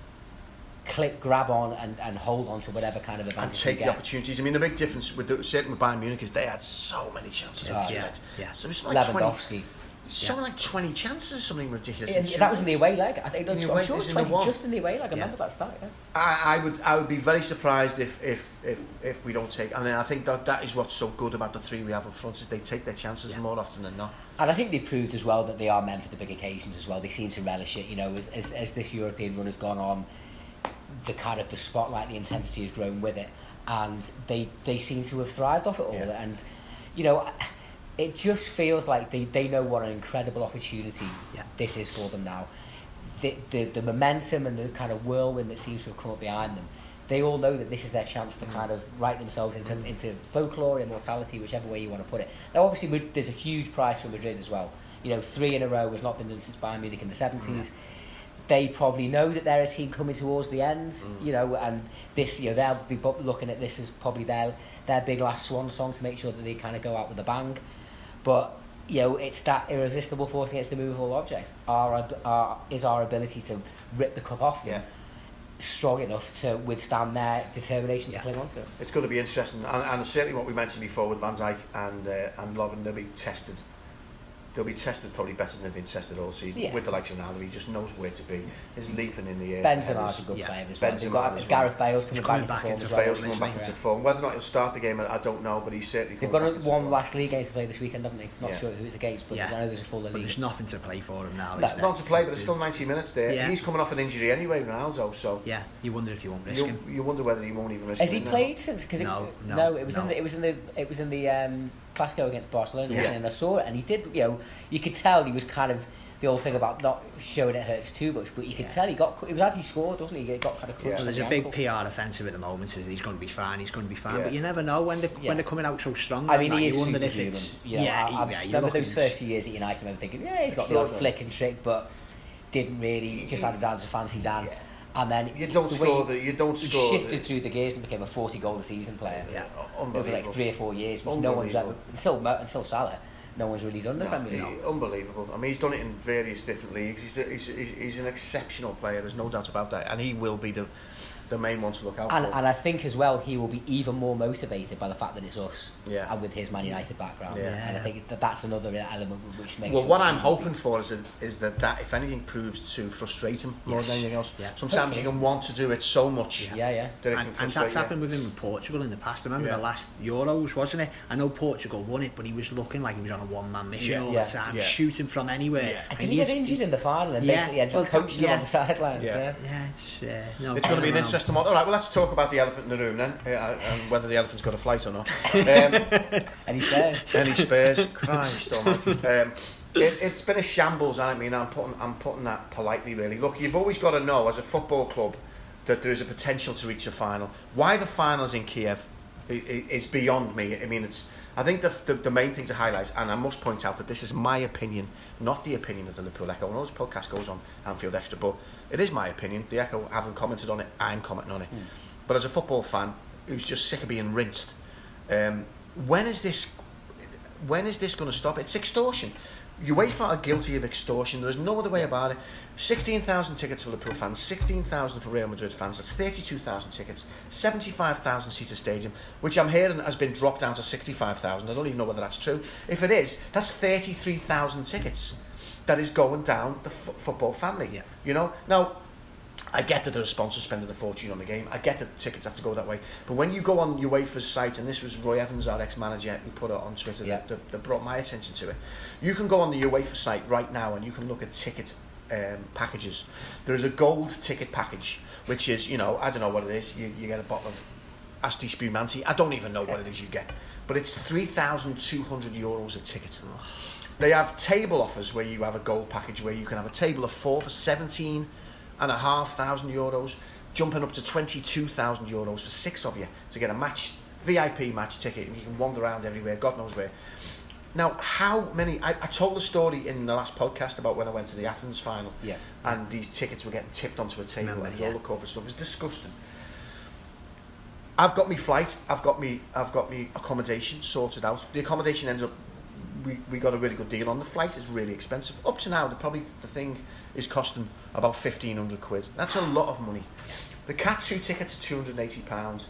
B: click, grab on, and, and hold on to whatever kind of advantage.
A: and
B: take
A: the opportunities. I mean, the big difference with the, certainly with Bayern Munich is they had so many chances.
B: Oh,
C: yeah, yeah.
A: So it's like
B: Lewandowski.
A: something like twenty chances, or something ridiculous.
B: And that was in the away leg. I think.
A: In the
B: I'm sure it was 20
A: one.
B: just in the away leg. I
C: Yeah.
B: remember that start. Yeah.
A: I, I would I would be very surprised if if if, if we don't take. I mean, I think that that is what's so good about the three we have up front is they take their chances
C: Yeah.
A: more often than not.
B: And I think they've proved as well that they are meant for the big occasions as well. They seem to relish it. You know, as, as, as this European run has gone on, the kind of the spotlight, the intensity has grown with it, and they they seem to have thrived off it all.
A: Yeah.
B: And you know, it just feels like they, they know what an incredible opportunity
C: Yeah.
B: this is for them now. The, the the momentum and the kind of whirlwind that seems to have come up behind them. They all know that this is their chance to mm. kind of write themselves into mm. into folklore, immortality, whichever way you want to put it. Now, obviously, there's a huge price for Madrid as well. You know, three in a row has not been done since Bayern Munich in the seventies. Mm. They probably know that they're a team coming towards the end. You know, and this, you know, they'll be looking at this as probably their their big last swan song to make sure that they kind of go out with a bang. But you know, it's that irresistible force against the movable objects. Our, our is our ability to rip the cup off them
A: Yeah.
B: strong enough to withstand their determination
C: Yeah.
B: to cling on to it.
A: It's going to be interesting, and, and certainly what we mentioned before with Van Dijk and uh, and Lovren, they'll be tested. They'll be tested probably better than they've been tested all season.
B: Yeah.
A: With the likes of Ronaldo, he just knows where to be. He's leaping in the air.
B: Benzema's a good
C: yeah.
B: player as well.
A: Benzema
B: got
A: as well.
B: Gareth Bale's coming,
C: coming
B: back,
C: back
B: into
C: into
B: form as well.
A: Bale's coming back into form. Whether or not he'll start the game, I I don't know, but he's certainly
B: They've
A: coming
B: got
A: back
B: a,
A: into
B: one
A: form.
B: last league game to play this weekend, haven't they? Not
A: Yeah.
B: sure who it's against, but
C: Yeah.
B: I know there's a full
C: But
B: league.
C: there's nothing to play for him now.
B: No.
C: is there?
A: Not to play, but there's still 90 minutes there.
C: Yeah.
A: He's coming off an injury anyway, Ronaldo. So
C: Yeah, you wonder if you won't risk
A: you,
C: him.
A: you wonder whether he won't even risk
B: Has he played since? Cause
C: No,
B: it,
C: no,
B: it was in the it was in the it was in the um, Clasico against Barcelona,
C: Yeah.
B: and I saw it, and he did. You know, you could tell he was kind of the old thing about not showing it hurts too much, but you could
C: Yeah.
B: tell he got. It was as he scored, wasn't he? He got kind of
A: Yeah.
C: Well, there's
B: at
C: a
B: the
C: big
B: ankle.
C: PR offensive at the moment. So he's going to be fine. He's going to be fine.
A: Yeah.
C: But you never know when they
B: Yeah.
C: when they're coming out so strong.
B: I
C: like
B: mean,
C: that,
B: he is
C: you wonder if it's
B: You know,
C: yeah,
B: I, I
C: yeah.
B: Remember those first few years at United. I remember thinking, yeah, he's got the odd
A: Sure.
B: flick and trick, but didn't really just had it down to fancy Dan. And then
A: You don't
B: the
A: score the. You don't score.
B: shifted
A: the,
B: through the gears and became a 40 goal a season player.
C: Yeah.
B: over like three or four years, which no one's ever until until Salah, no one's really done the
A: No,
B: Premier League.
A: unbelievable. I mean, he's done it in various different leagues. He's, he's, he's, he's an exceptional player. There's no doubt about that, and he will be the the main one to look out
B: And,
A: for.
B: and I think as well he will be even more motivated by the fact that it's us
A: Yeah.
B: and with his Man United background.
A: Yeah.
B: And I think that that's another element which makes.
A: well,
B: sure
A: what I'm
B: he will be-
A: hoping for is that, is that that if anything proves to frustrate him more
C: Yes.
A: than anything else.
C: Yeah.
A: Sometimes
B: Hopefully.
A: you can want to do it so much
B: Yeah, yeah.
A: that it
C: and,
A: can
C: and that's
A: you.
C: happened with him in Portugal in the past. I remember
A: Yeah.
C: the last Euros, wasn't it? I know Portugal won it, but he was looking like he was on a one-man mission
A: Yeah.
C: all
B: Yeah.
C: the time,
A: Yeah.
C: shooting from anywhere.
A: Yeah.
B: And
C: And
B: didn't he get
C: he's-
B: injured in the final and
C: Yeah,
B: basically ended up
C: well,
B: coaching
C: yeah.
B: on the sidelines?
A: Yeah.
B: Yeah.
C: Yeah, it's uh, no.
A: It's going to be an
C: I don't know.
A: interesting one. All right, well, let's talk about the elephant in the room then, uh, and whether the elephant's got a flight or not. [laughs] Um,
B: And he says,
A: any spares? [laughs] Christ almighty. Um, it, it's been a shambles, and I mean, I'm putting, I'm putting that politely, really. Look, you've always got to know, as a football club, that there is a potential to reach a final. Why the finals in Kiev i- i- is beyond me. I mean, it's. I think the, the, the main thing to highlight, and I must point out that this is my opinion, not the opinion of the Liverpool Echo. I know this podcast goes on Anfield Extra, but it is my opinion. The Echo haven't commented on it, I'm commenting on it. But as a football fan who's just sick of being rinsed, um, when is this when is this going to stop? It's extortion. UEFA are guilty of extortion. There's no other way about it. 16,000 tickets for Liverpool fans, 16,000 for Real Madrid fans. That's 32,000 tickets, 75,000 seater stadium, which I'm hearing has been dropped down to 65,000. I don't even know whether that's true. If it is, that's 33,000 tickets that is going down the f- football family.
C: Yeah.
A: You know? Now, I get that there are sponsors spending a fortune on the game. I get that tickets have to go that way. But when you go on UEFA's site, and this was Roy Evans, our ex-manager, who put it on Twitter
B: Yeah.
A: that, that, that brought my attention to it. You can go on the UEFA site right now and you can look at ticket um, packages. There is a gold ticket package, which is, you know, I don't know what it is. You, you get a bottle of Asti Spumante. I don't even know what it is you get. But it's 3,200 euros a ticket. They have table offers where you have a gold package where you can have a table of four for 17 and a half thousand euros, jumping up to 22,000 euros for six of you to get a match, VIP match ticket, and you can wander around everywhere, God knows where. Now, how many? I, I told the story in the last podcast about when I went to the Athens final,
B: Yeah.
A: and these tickets were getting tipped onto a table
C: Remember,
A: and
C: yeah.
A: all the corporate stuff. It was disgusting. I've got me flight, I've got me, I've got me accommodation sorted out. The accommodation ends up, we, we got a really good deal on the flight. It's really expensive. Up to now, the, probably the thing is costing about fifteen hundred quid. That's a lot of money. The Cat two tickets are two hundred and eighty pounds.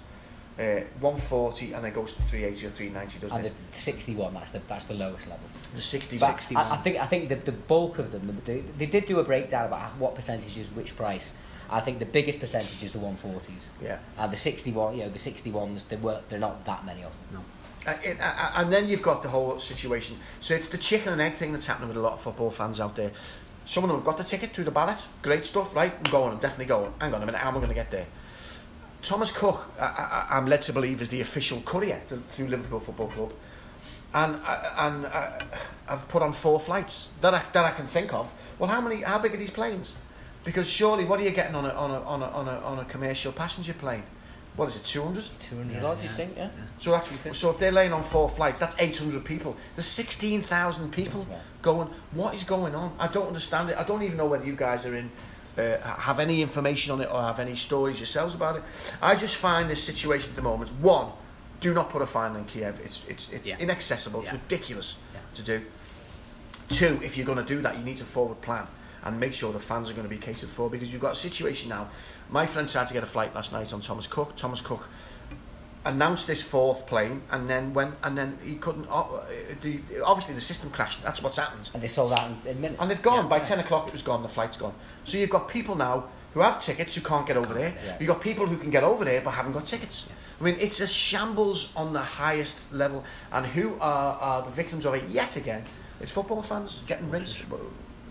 A: Uh, 140 and then goes to 380 or 390 doesn't
B: And
A: it?
B: the 61, that's the that's the lowest level.
A: The 60
B: But
C: 61.
B: I, I think I think the, the bulk of them, they, they did do a breakdown about what percentage is which price. I think the biggest percentage is the 140s.
A: Yeah.
B: And the 61, you know, the 61s, there were there are not that many of them.
C: No.
A: It, and then you've got the whole situation. So it's the chicken and egg thing that's happening with a lot of football fans out there. Some of them have got the ticket through the ballot. Great stuff, right? I'm going. I'm definitely going. Hang on a minute. How am I going to get there? Thomas Cook, I, I'm led to believe, is the official courier to, through Liverpool Football Club, and uh, and uh, I've put on four flights that I, that I can think of. Well, how many? How big are these planes? Because surely, what are you getting on a on a on a on a, on a commercial passenger plane? What is it? Two hundred.
B: 200
C: Yeah,
B: odd, you think? Yeah.
A: So that's so if they're laying on four flights, that's eight hundred people. There's sixteen thousand people
B: Yeah.
A: going. What is going on? I don't understand it. I don't even know whether you guys are in. Uh, have any information on it or have any stories yourselves about it? I just find this situation at the moment. One, do not put a fine on Kiev. It's it's it's
C: Yeah.
A: inaccessible. It's
C: Yeah.
A: ridiculous
C: Yeah.
A: to do. Two, if you're going to do that, you need to forward plan and make sure the fans are going to be catered for because you've got a situation now. My friend tried to get a flight last night on Thomas Cook. Thomas Cook announced this fourth plane and then went and then he couldn't. Uh, obviously, the system crashed. That's what's happened.
B: And they sold out in, in minutes.
A: And they've gone
C: Yeah.
A: by ten o'clock. It was gone. The flight's gone. So you've got people now who have tickets who can't get over there.
B: Yeah.
A: You've got people who can get over there but haven't got tickets. I mean, it's a shambles on the highest level. And who are, are the victims of it yet again? It's football fans getting rinsed.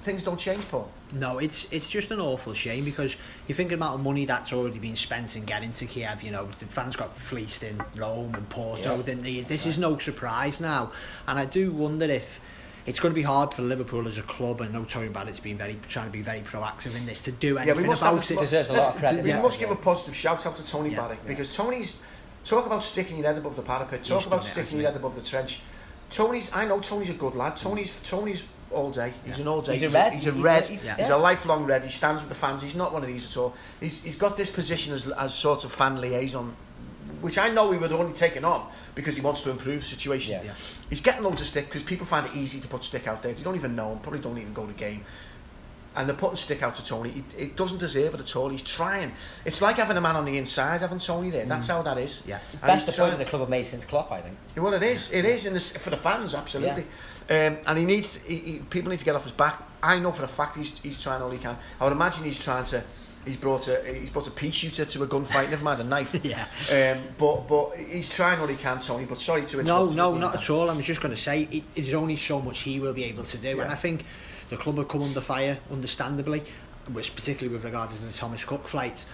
A: Things don't change, Paul.
C: No, it's it's just an awful shame because you think about the money that's already been spent in getting to Kiev. You know, the fans got fleeced in Rome and Porto.
A: Yeah.
C: Didn't they? This is no surprise now, and I do wonder if. It's going to be hard for Liverpool as a club, and I know Tony Barrett's been very trying to be very proactive in this to do anything
A: must
C: about
A: have
C: it.
A: a,
B: deserves a lot of credit,
A: We
B: yeah.
A: must give a positive shout out to Tony
C: Yeah.
A: Barrett
B: Yeah.
A: because Tony's talk about sticking your head above the parapet. Talk
C: He's
A: about
C: it,
A: sticking your head above the trench. Tony's. I know Tony's a good lad. Tony's. Tony's all day. He's
C: Yeah.
A: an all day.
B: He's a red.
A: He's a
B: He's
A: red.
B: a-
C: yeah.
A: He's a lifelong red. He stands with the fans. He's not one of these at all. He's, he's got this position as, as sort of fan liaison, which I know he would only taken on because he wants to improve the situation.
B: Yeah.
A: He's getting loads of stick because people find it easy to put stick out there. They don't even know him. Probably don't even go to game. And they're putting stick out to Tony. He, he doesn't deserve it at all. He's trying. It's like having a man on the inside, having Tony there. That's how that is.
C: Yeah.
A: And
B: Best appointment
A: trying-
B: the club have made since Klopp, I think.
A: well, it is. It is in the, for the fans, absolutely. Um, and he needs. He, he, people need to get off his back. I know for a fact he's, he's trying all he can. I would imagine he's trying to. He's brought a he's brought a pea shooter to a gunfight. Never mind a knife. [laughs]
C: Yeah.
A: Um, but but he's trying all he can, Tony. But sorry to interrupt.
C: no,
A: you.
C: not at all. I was just going to say it, there's only so much he will be able to do,
A: Yeah.
C: and I think the club have come under fire, understandably, which particularly with regard to the Thomas Cook flight.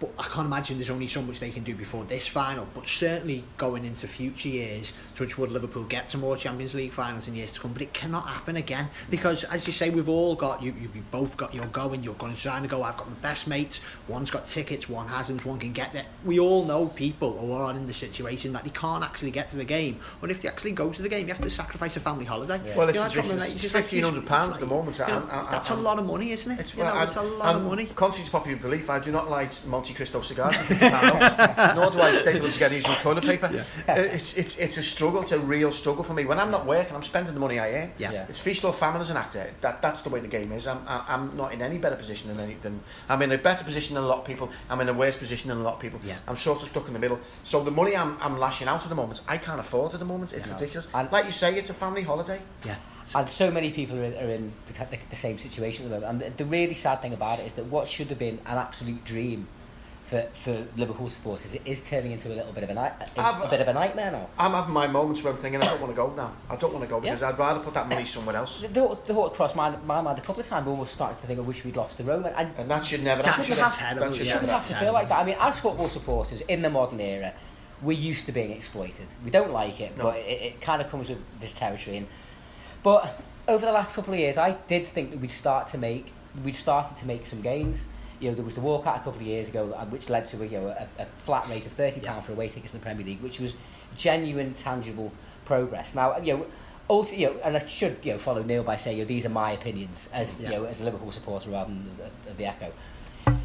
C: But I can't imagine there's only so much they can do before this final. But certainly going into future years, touch wood, Liverpool get to more Champions League finals in years to come. But it cannot happen again because, as you say, we've all got you. You have both got you're going. You're going to trying to go. I've got my best mates. One's got tickets. One hasn't. One can get there. We all know people who are in the situation that they can't actually get to the game. Or if they actually go to the game, you have to sacrifice a family holiday.
A: Well, it's
C: You know, that's what
A: ridiculous.
C: like-
A: It's
C: just like-
A: fifteen hundred pounds at the moment.
C: you know,
A: I'm- I'm-
C: that's a
A: I'm-
C: lot of money, isn't it?
A: It's,
C: you know, it's a
A: and-
C: lot of money.
A: Contrary to popular belief, I do not light Monte Cristo cigars for fifty pounds. nor do I staple them together using toilet paper. Uh, It's it's it's a struggle. It's a real struggle for me. When I'm not working, I'm spending the money I earn.
C: Yeah.
B: Yeah.
A: It's feast or famine as an actor. That that's the way the game is. I'm I- I'm not in any better position than any than I'm in a better position than a lot of people. I'm in a worse position than a lot of people.
C: Yeah.
A: I'm sort of stuck in the middle. So the money I'm I'm lashing out at the moment, I can't afford at the moment. It's
B: No.
A: ridiculous.
B: And-
A: like you say, it's a family holiday.
C: Yeah.
B: And so many people are in, are in the, the, the same situation at the moment. And the, the really sad thing about it is that what should have been an absolute dream for, for Liverpool supporters it is turning into a little bit of a, night, a bit of a nightmare now.
A: I'm having my moments where I'm thinking I don't want to go now. I don't want to go because
B: Yeah.
A: I'd rather put that money somewhere else.
B: The, the, thought- the thought crossed my, my mind a couple of times. We almost started to think, I wish we'd lost the Rome. And,
A: And that should never
C: That
A: happen.
C: should have- terrible,
A: That should
C: yeah.
B: have to feel like that. I mean, as football supporters in the modern era, we're used to being exploited. We don't like it,
A: No.
B: but it, it kind of comes with this territory. And, but over the last couple of years, I did think that we'd start to make, we'd started to make some gains. You know, there was the walkout a couple of years ago, uh, which led to a, you know, a, a flat rate of thirty pound
C: Yeah.
B: for away tickets in the Premier League, which was genuine, tangible progress. Now, you know. Ulti- you know, and I should you know follow Neil by saying you know, these are my opinions as
C: Yeah.
B: you know as a Liverpool supporter rather than the, the, the Echo.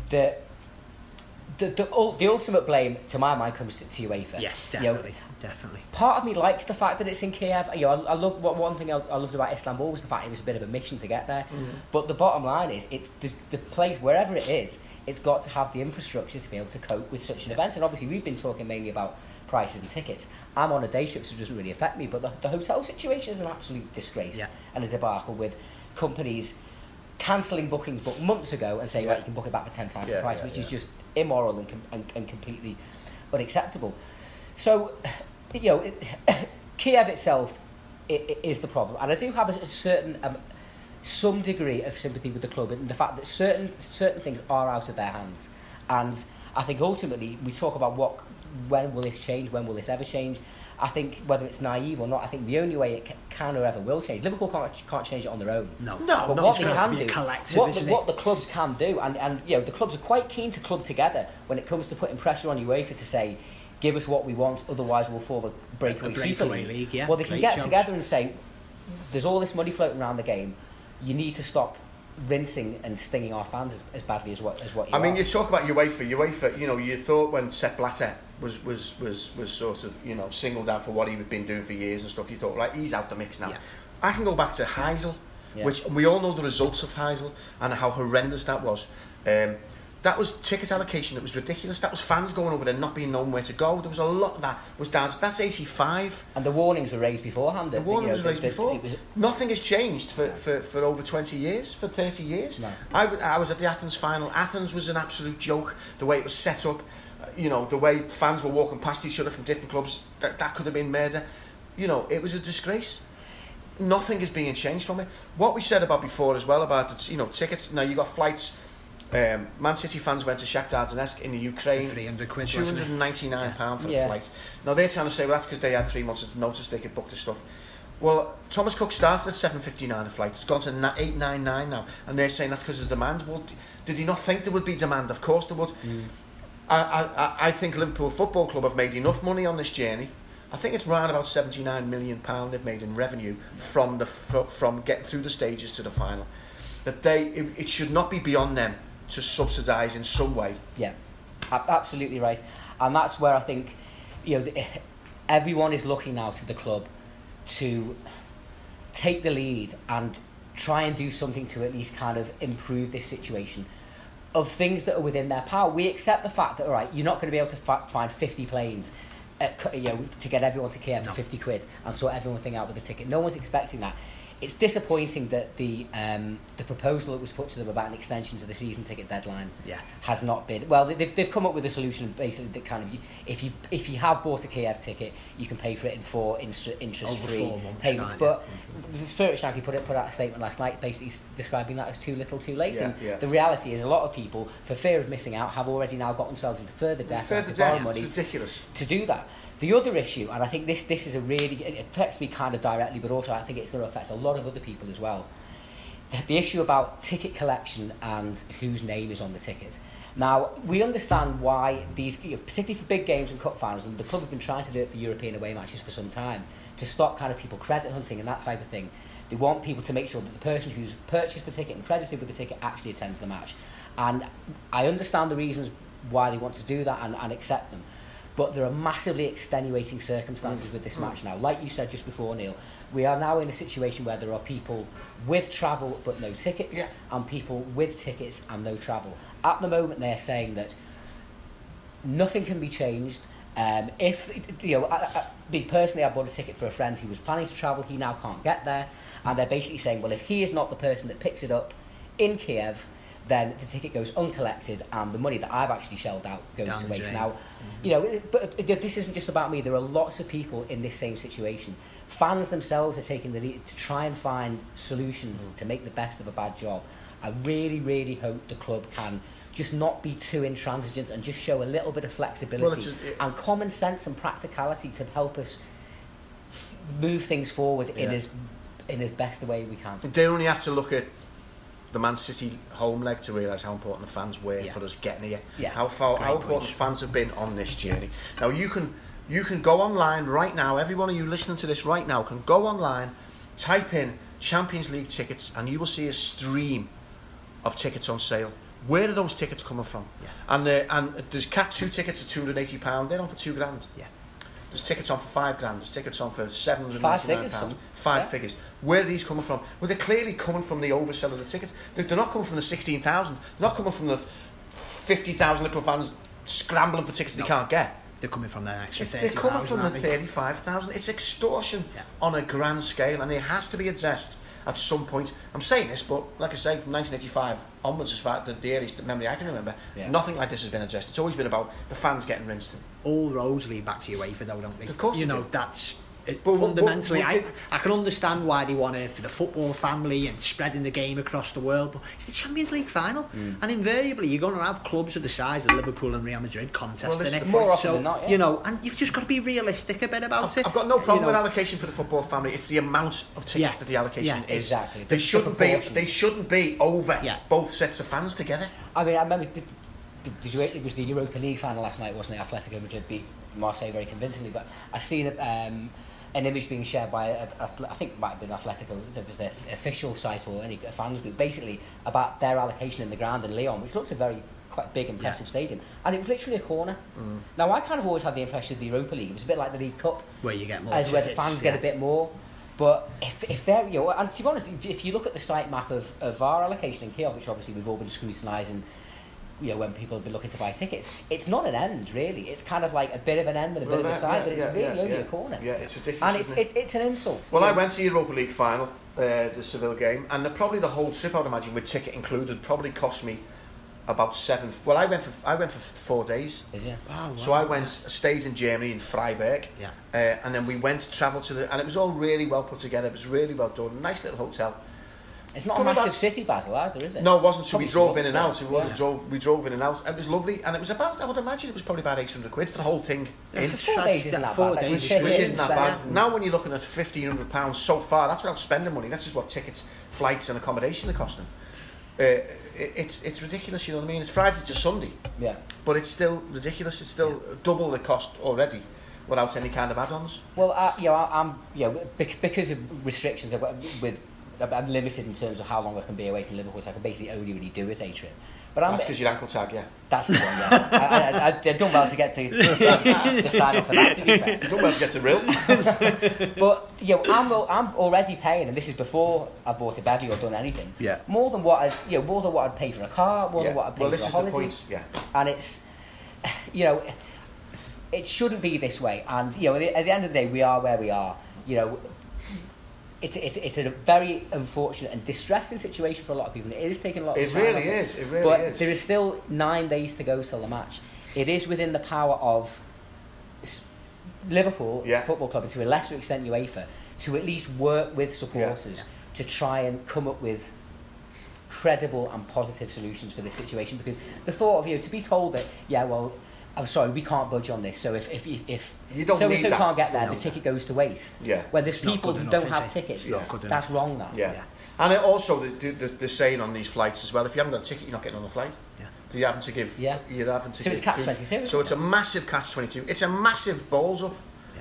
B: The the, the, the ultimate blame, to my mind, comes to, to UEFA.
C: Yeah,
B: You know,
C: definitely,
B: part of me likes the fact that it's in Kiev. You know, I, I love what one thing I, I loved about Istanbul was the fact it was a bit of a mission to get there. Mm. But the bottom line is, it the, the place wherever it is, it's got to have the infrastructure to be able to cope with such an event. And obviously, we've been talking mainly about prices and tickets. I'm on a day trip, so it doesn't really affect me. But the, the hotel situation is an absolute disgrace
C: Yeah.
B: and a debacle with companies cancelling bookings booked months ago and saying,
A: Yeah.
B: right, you can book it back for 10 times
A: Yeah,
B: the price,
A: yeah,
B: which is just immoral and, com- and, and completely unacceptable. So, you know, it, [coughs] Kiev itself i- i- is the problem, and I do have a, a certain, um, some degree of sympathy with the club and the fact that certain certain things are out of their hands, and I think ultimately we talk about what, when will this change, when will this ever change. I think whether it's naive or not, I think the only way it can or ever will change. Liverpool can't can't change it on their own.
C: No.
A: No,
B: But
A: no,
B: what they can
C: be
B: do,
C: collective,
B: what,
C: isn't
B: the,
C: it?
B: what the clubs can do, and, and you know the clubs are quite keen to club together when it comes to putting pressure on UEFA to say, give us what we want, otherwise we'll form a breakaway,
C: A breakaway league, yeah,
B: Well, they can
C: great
B: get
C: shout.
B: together and say, there's all this money floating around the game. You need to stop rinsing and stinging our fans as, as badly as what as what you
A: I mean, you talk about UEFA. UEFA, you know, you thought when Sepp Blatter was was was was sort of you know singled out for what he had been doing for years and stuff. You thought, like he's out the mix now.
C: Yeah.
A: I can go back to Heysel,
B: Yeah.
A: which we all know the results of Heysel and how horrendous that was. Um, that was ticket allocation that was ridiculous. That was fans going over there not being known where to go. There was a lot that was down. to- That's eighty five.
B: and the warnings were raised beforehand.
A: The
B: that,
A: warning
B: you know,
A: was raised
B: that
A: before.
B: It was,
A: Nothing has changed for, for, for over 20 years, for 30 years.
B: No.
A: I, I was at the Athens final. Athens was an absolute joke. The way it was set up, uh, you know, the way fans were walking past each other from different clubs, that, that could have been murder. You know, it was a disgrace. Nothing is being changed from it. What we said about before as well about, the, you know, tickets. Now, you got flights. Um, Man City fans went to Shakhtar Donetsk in the Ukraine.
C: 300 quid,
A: Two
C: wasn't it?
A: hundred and ninety-nine pound for the
B: Yeah.
A: flight. Now they're trying to say, well, that's because they had three months of notice. They could book the stuff. Well, Thomas Cook started at seven fifty-nine a flight. It's gone to na- eight nine nine now, and they're saying that's because of demand. Well, did he not think there would be demand? Of course there would. I, I, I- I think Liverpool Football Club have made enough money on this journey. I think it's around about seventy-nine million pound they've made in revenue from the from getting through the stages to the final. That they it, it should not be beyond them to subsidise in some way.
B: Yeah, absolutely right. And that's where I think, you know, [sighs] everyone is looking now to the club to take the lead and try and do something to at least kind of improve this situation of things that are within their power. We accept the fact that, all right, you're not going to be able to fa- find 50 planes uh, at, you know, to get everyone to Kiev for 50 quid and sort everyone thing out with a ticket. No one's expecting that. It's disappointing that the um, the proposal that was put to them about an extension to the season ticket deadline
C: Yeah.
B: has not been well. They've, they've come up with a solution basically that kind of if you if you have bought a Kiev ticket, you can pay for it in four interest free payments. But the Spirit Shankly put it put out a statement last night, basically describing that as too little, too late.
A: Yeah,
B: and
A: yeah.
B: the reality is, a lot of people, for fear of missing out, have already now got themselves into further debt,
A: Further
B: borrow
A: debt, it's
B: money
A: ridiculous.
B: to do that. The other issue, and I think this this is a really it affects me kind of directly, but also I think it's going to affect a lot of other people as well. The, the issue about ticket collection and whose name is on the ticket. Now we understand why these, particularly for big games and cup finals, and the club have been trying to do it for European away matches for some time to stop kind of people credit hunting and that type of thing. They want people to make sure that the person who's purchased the ticket and credited with the ticket actually attends the match. And I understand the reasons why they want to do that and, and accept them. But there are massively extenuating circumstances with this match now. Like you said just before, Neil, we are now in a situation where there are people with travel but no tickets,
A: Yeah.
B: and people with tickets and no travel. At the moment, they're saying that nothing can be changed. Um, if you know, I, I, me personally, I bought a ticket for a friend who was planning to travel. He now can't get there, and they're basically saying, well, if he is not the person that picks it up in Kiev, then the ticket goes uncollected, and the money that I've actually shelled out goes to waste. Now, you know, but uh, this isn't just about me. There are lots of people in this same situation. Fans themselves are taking the lead to try and find solutions to make the best of a bad job. I really, really hope the club can just not be too intransigent and just show a little bit of flexibility
A: it's a- it-
B: and common sense and practicality to help us move things forward in
A: Yeah.
B: as in as best way we can.
A: They only have to look at the Man City home leg to realise how important the fans were
C: Yeah.
A: for us getting here.
B: Yeah.
A: How far,
C: Great
A: how important fans have been on this journey. Now you can you can go online right now. Every one of you listening to this right now can go online, type in Champions League tickets, and you will see a stream of tickets on sale. Where are those tickets coming from?
C: Yeah.
A: And uh, and there's Cat two tickets at two hundred eighty pound. They're on for two grand.
C: Yeah.
A: There's tickets on for five grand. There's tickets on for seven hundred ninety nine pounds. Five
B: Yeah.
A: figures. Where are these coming from? Well, they're clearly coming from the oversell of the tickets. They're, they're not coming from the sixteen thousand. They're not coming from the fifty thousand little fans scrambling for tickets
C: No.
A: they can't get.
C: They're coming from that extra
A: They're
C: thirty
A: coming from the
C: aren't
A: 35,000. It's extortion
C: Yeah.
A: on a grand scale and it has to be addressed at some point. I'm saying this, but like I say, from 1985 onwards, as far the, the earliest memory I can remember,
B: Yeah.
A: nothing like this has been addressed. It's always been about the fans getting rinsed.
C: all roads lead back to UEFA though, don't they?
A: Of course
C: You know,
A: do.
C: that's it,
A: But what-
C: fundamentally,
A: what- what
C: I, I can understand why they want it for the football family and spreading the game across the world, but it's the Champions League final.
A: Mm.
C: And invariably, you're going to have clubs of the size of Liverpool and Real Madrid contesting
A: Well,
C: it.
B: More often
C: so,
B: than not, yeah.
C: You know, and you've just got to be realistic a bit about
A: I've,
C: it.
A: I've got no problem
C: You
A: with
C: know,
A: allocation for the football family. It's the amount of tickets
C: Yeah.
A: that the allocation
C: Yeah,
A: is.
B: exactly.
A: They
B: The-
A: shouldn't
B: the
A: be. They shouldn't be over
C: Yeah.
A: both sets of fans together.
B: I mean, I remember the, the, the, it was the Europa League final last night, wasn't it? Atletico Madrid beat Marseille very convincingly, but I seen um, an image being shared by, a, a, I think it might have been Atletico, it was their official site or any fans group, basically about their allocation in the ground in Lyon, which looks a very quite big, impressive stadium, and it was literally a corner.
A: Mm.
B: Now, I kind of always had the impression of the Europa League, it was a bit like the League Cup,
C: where you get more
B: as where the fans
C: yeah.
B: get a bit more. But if, if they're, you know, and to be honest, if, if you look at the site map of, of our allocation in Kiev, which obviously we've all been scrutinising, you know, when people have been looking to buy tickets, it's not an end really. It's kind of like a bit of an end and a bit
A: Well,
B: of a side,
A: yeah,
B: but it's
A: yeah,
B: really
A: yeah,
B: only
A: yeah.
B: a corner.
A: Yeah, it's ridiculous.
B: And it's,
A: it?
B: it, it's an insult.
A: Well,
B: you
A: I went to the Europa League final, uh, the Seville game, and the, probably the whole trip, I would imagine, with ticket included, probably cost me about seven. Well, I went for I went for four days.
B: Is yeah.
C: Wow,
A: So. I went stayed in Germany in Freiburg,
C: Yeah.
A: uh, and then we went to travel to the, and it was all really well put together. It was really well done. Nice little hotel.
B: It's not
A: But
B: a massive city, Basel, either, is it?
A: No, it wasn't. So we drove in and
B: yeah.
A: out. We,
B: Yeah.
A: drove we drove in and out. It was lovely, and it was about I would imagine it was probably about eight hundred quid for the whole thing.
C: Yeah,
A: in.
B: Four days isn't that
C: four
B: bad.
C: days
B: Which,
C: is-
B: which
A: which
C: Yeah,
A: isn't that bad. Now when you're looking at fifteen hundred pounds so far, that's without spending money. That's just what tickets, flights, and accommodation are costing. Uh, it, it's it's ridiculous. You know what I mean? It's Friday to Sunday,
B: Yeah.
A: but it's still ridiculous. It's still double the cost already, without any kind of add-ons.
B: Well, uh, you know, I, I'm, you know, because of restrictions with, I'm limited in terms of how long I can be away from Liverpool, so I can basically only really do a day trip. But I'm,
A: That's because your ankle tag, yeah.
B: That's the one, yeah. I, I, I, I've done well to get to [laughs] the sign up for that, to be fair.
A: You don't well to get to real. [laughs]
B: But, you know, I'm, I'm already paying, and this is before I bought a bevy or done anything,
A: Yeah.
B: more than what I'd, you know, more than what I'd pay for a car, more
A: yeah.
B: than what I'd pay
A: Well,
B: for
A: this
B: a
A: is the
B: holiday.
A: point. Yeah.
B: And it's, you know, it shouldn't be this way. And, you know, at the, at the end of the day, we are where we are. You know, it's, it's, it's a very unfortunate and distressing situation for a lot of people. It is taking a lot of
A: It really
B: off it.
A: is. It really
B: but
A: is.
B: there is still nine days to go till the match. It is within the power of Liverpool
A: Yeah.
B: Football Club, and to a lesser extent UEFA, to at least work with supporters
C: Yeah.
B: to try and come up with credible and positive solutions for this situation. Because the thought of you know, to be told that, yeah, well, I'm sorry, we can't budge on this. So if if if, if
A: You don't
B: so and
A: need
B: so
A: that.
B: can't get there,
C: No.
B: the ticket goes to waste.
A: Yeah.
B: When there's
C: It's
B: people who
C: enough,
B: don't have
C: it?
B: tickets,
C: Yeah.
B: that's wrong. Now.
A: Yeah.
C: Yeah.
A: And it also, the, the, the saying on these flights as well, if you haven't got a ticket, you're not getting on the flight.
C: Yeah.
A: Do You're having to give.
B: Yeah.
A: You're having to
B: So
A: give
B: it's catch
A: proof.
B: 22,
A: So it's a massive catch 22. It's a massive balls up.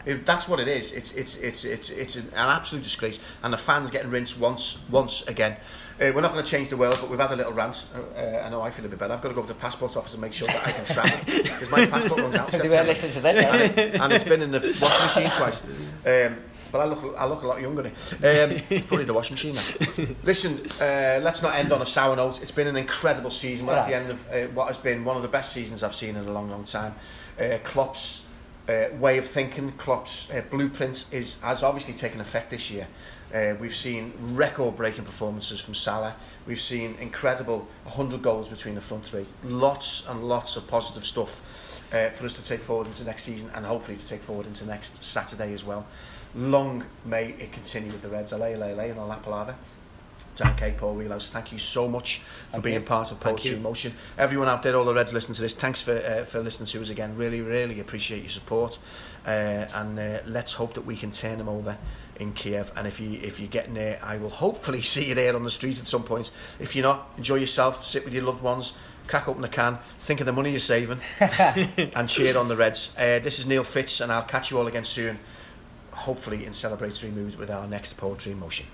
A: If that's what it is. It's it's it's it's it's an, absolute disgrace, and the fans getting rinsed once once again. Uh, we're not going to change the world, but we've had a little rant. Uh, uh, I know I feel a bit better. I've got to go to the passport office and make sure that I can travel because my passport runs out. [laughs] September.
B: listening to this.
A: and, it, and it's been in the washing machine twice. Um, but I look, I look a lot younger. now. Um, probably the washing machine. Now. [laughs] Listen, uh, let's not end on a sour note. It's been an incredible season. We're at the end of uh, what has been one of the best seasons I've seen in a long, long time. Uh, Klopp's uh, way of thinking, Klopp's uh, blueprint is has obviously taken effect this year. Uh, we've seen record-breaking performances from Salah. We've seen incredible 100 goals between the front three. Lots and lots of positive stuff uh, for us to take forward into next season and hopefully to take forward into next Saturday as well. Long may it continue with the Reds. Allay, allay, allay, and La Palava. Dan K, Paul Wheelhouse, thank you so much for
B: Thank
A: being
B: you.
A: part of Poetry in Motion. Everyone out there, all the Reds listening to this, thanks for uh, for listening to us again. Really, really appreciate your support, uh, and uh, let's hope that we can turn them over in Kiev. And if you if you're getting there, I will hopefully [laughs] see you there on the street at some point. If you're not, enjoy yourself, sit with your loved ones. Crack open the can, think of the money you're saving, [laughs] and cheer on the Reds. Uh, this is Neil Fitz, and I'll catch you all again soon, hopefully in celebratory mood with our next Poetry in Motion.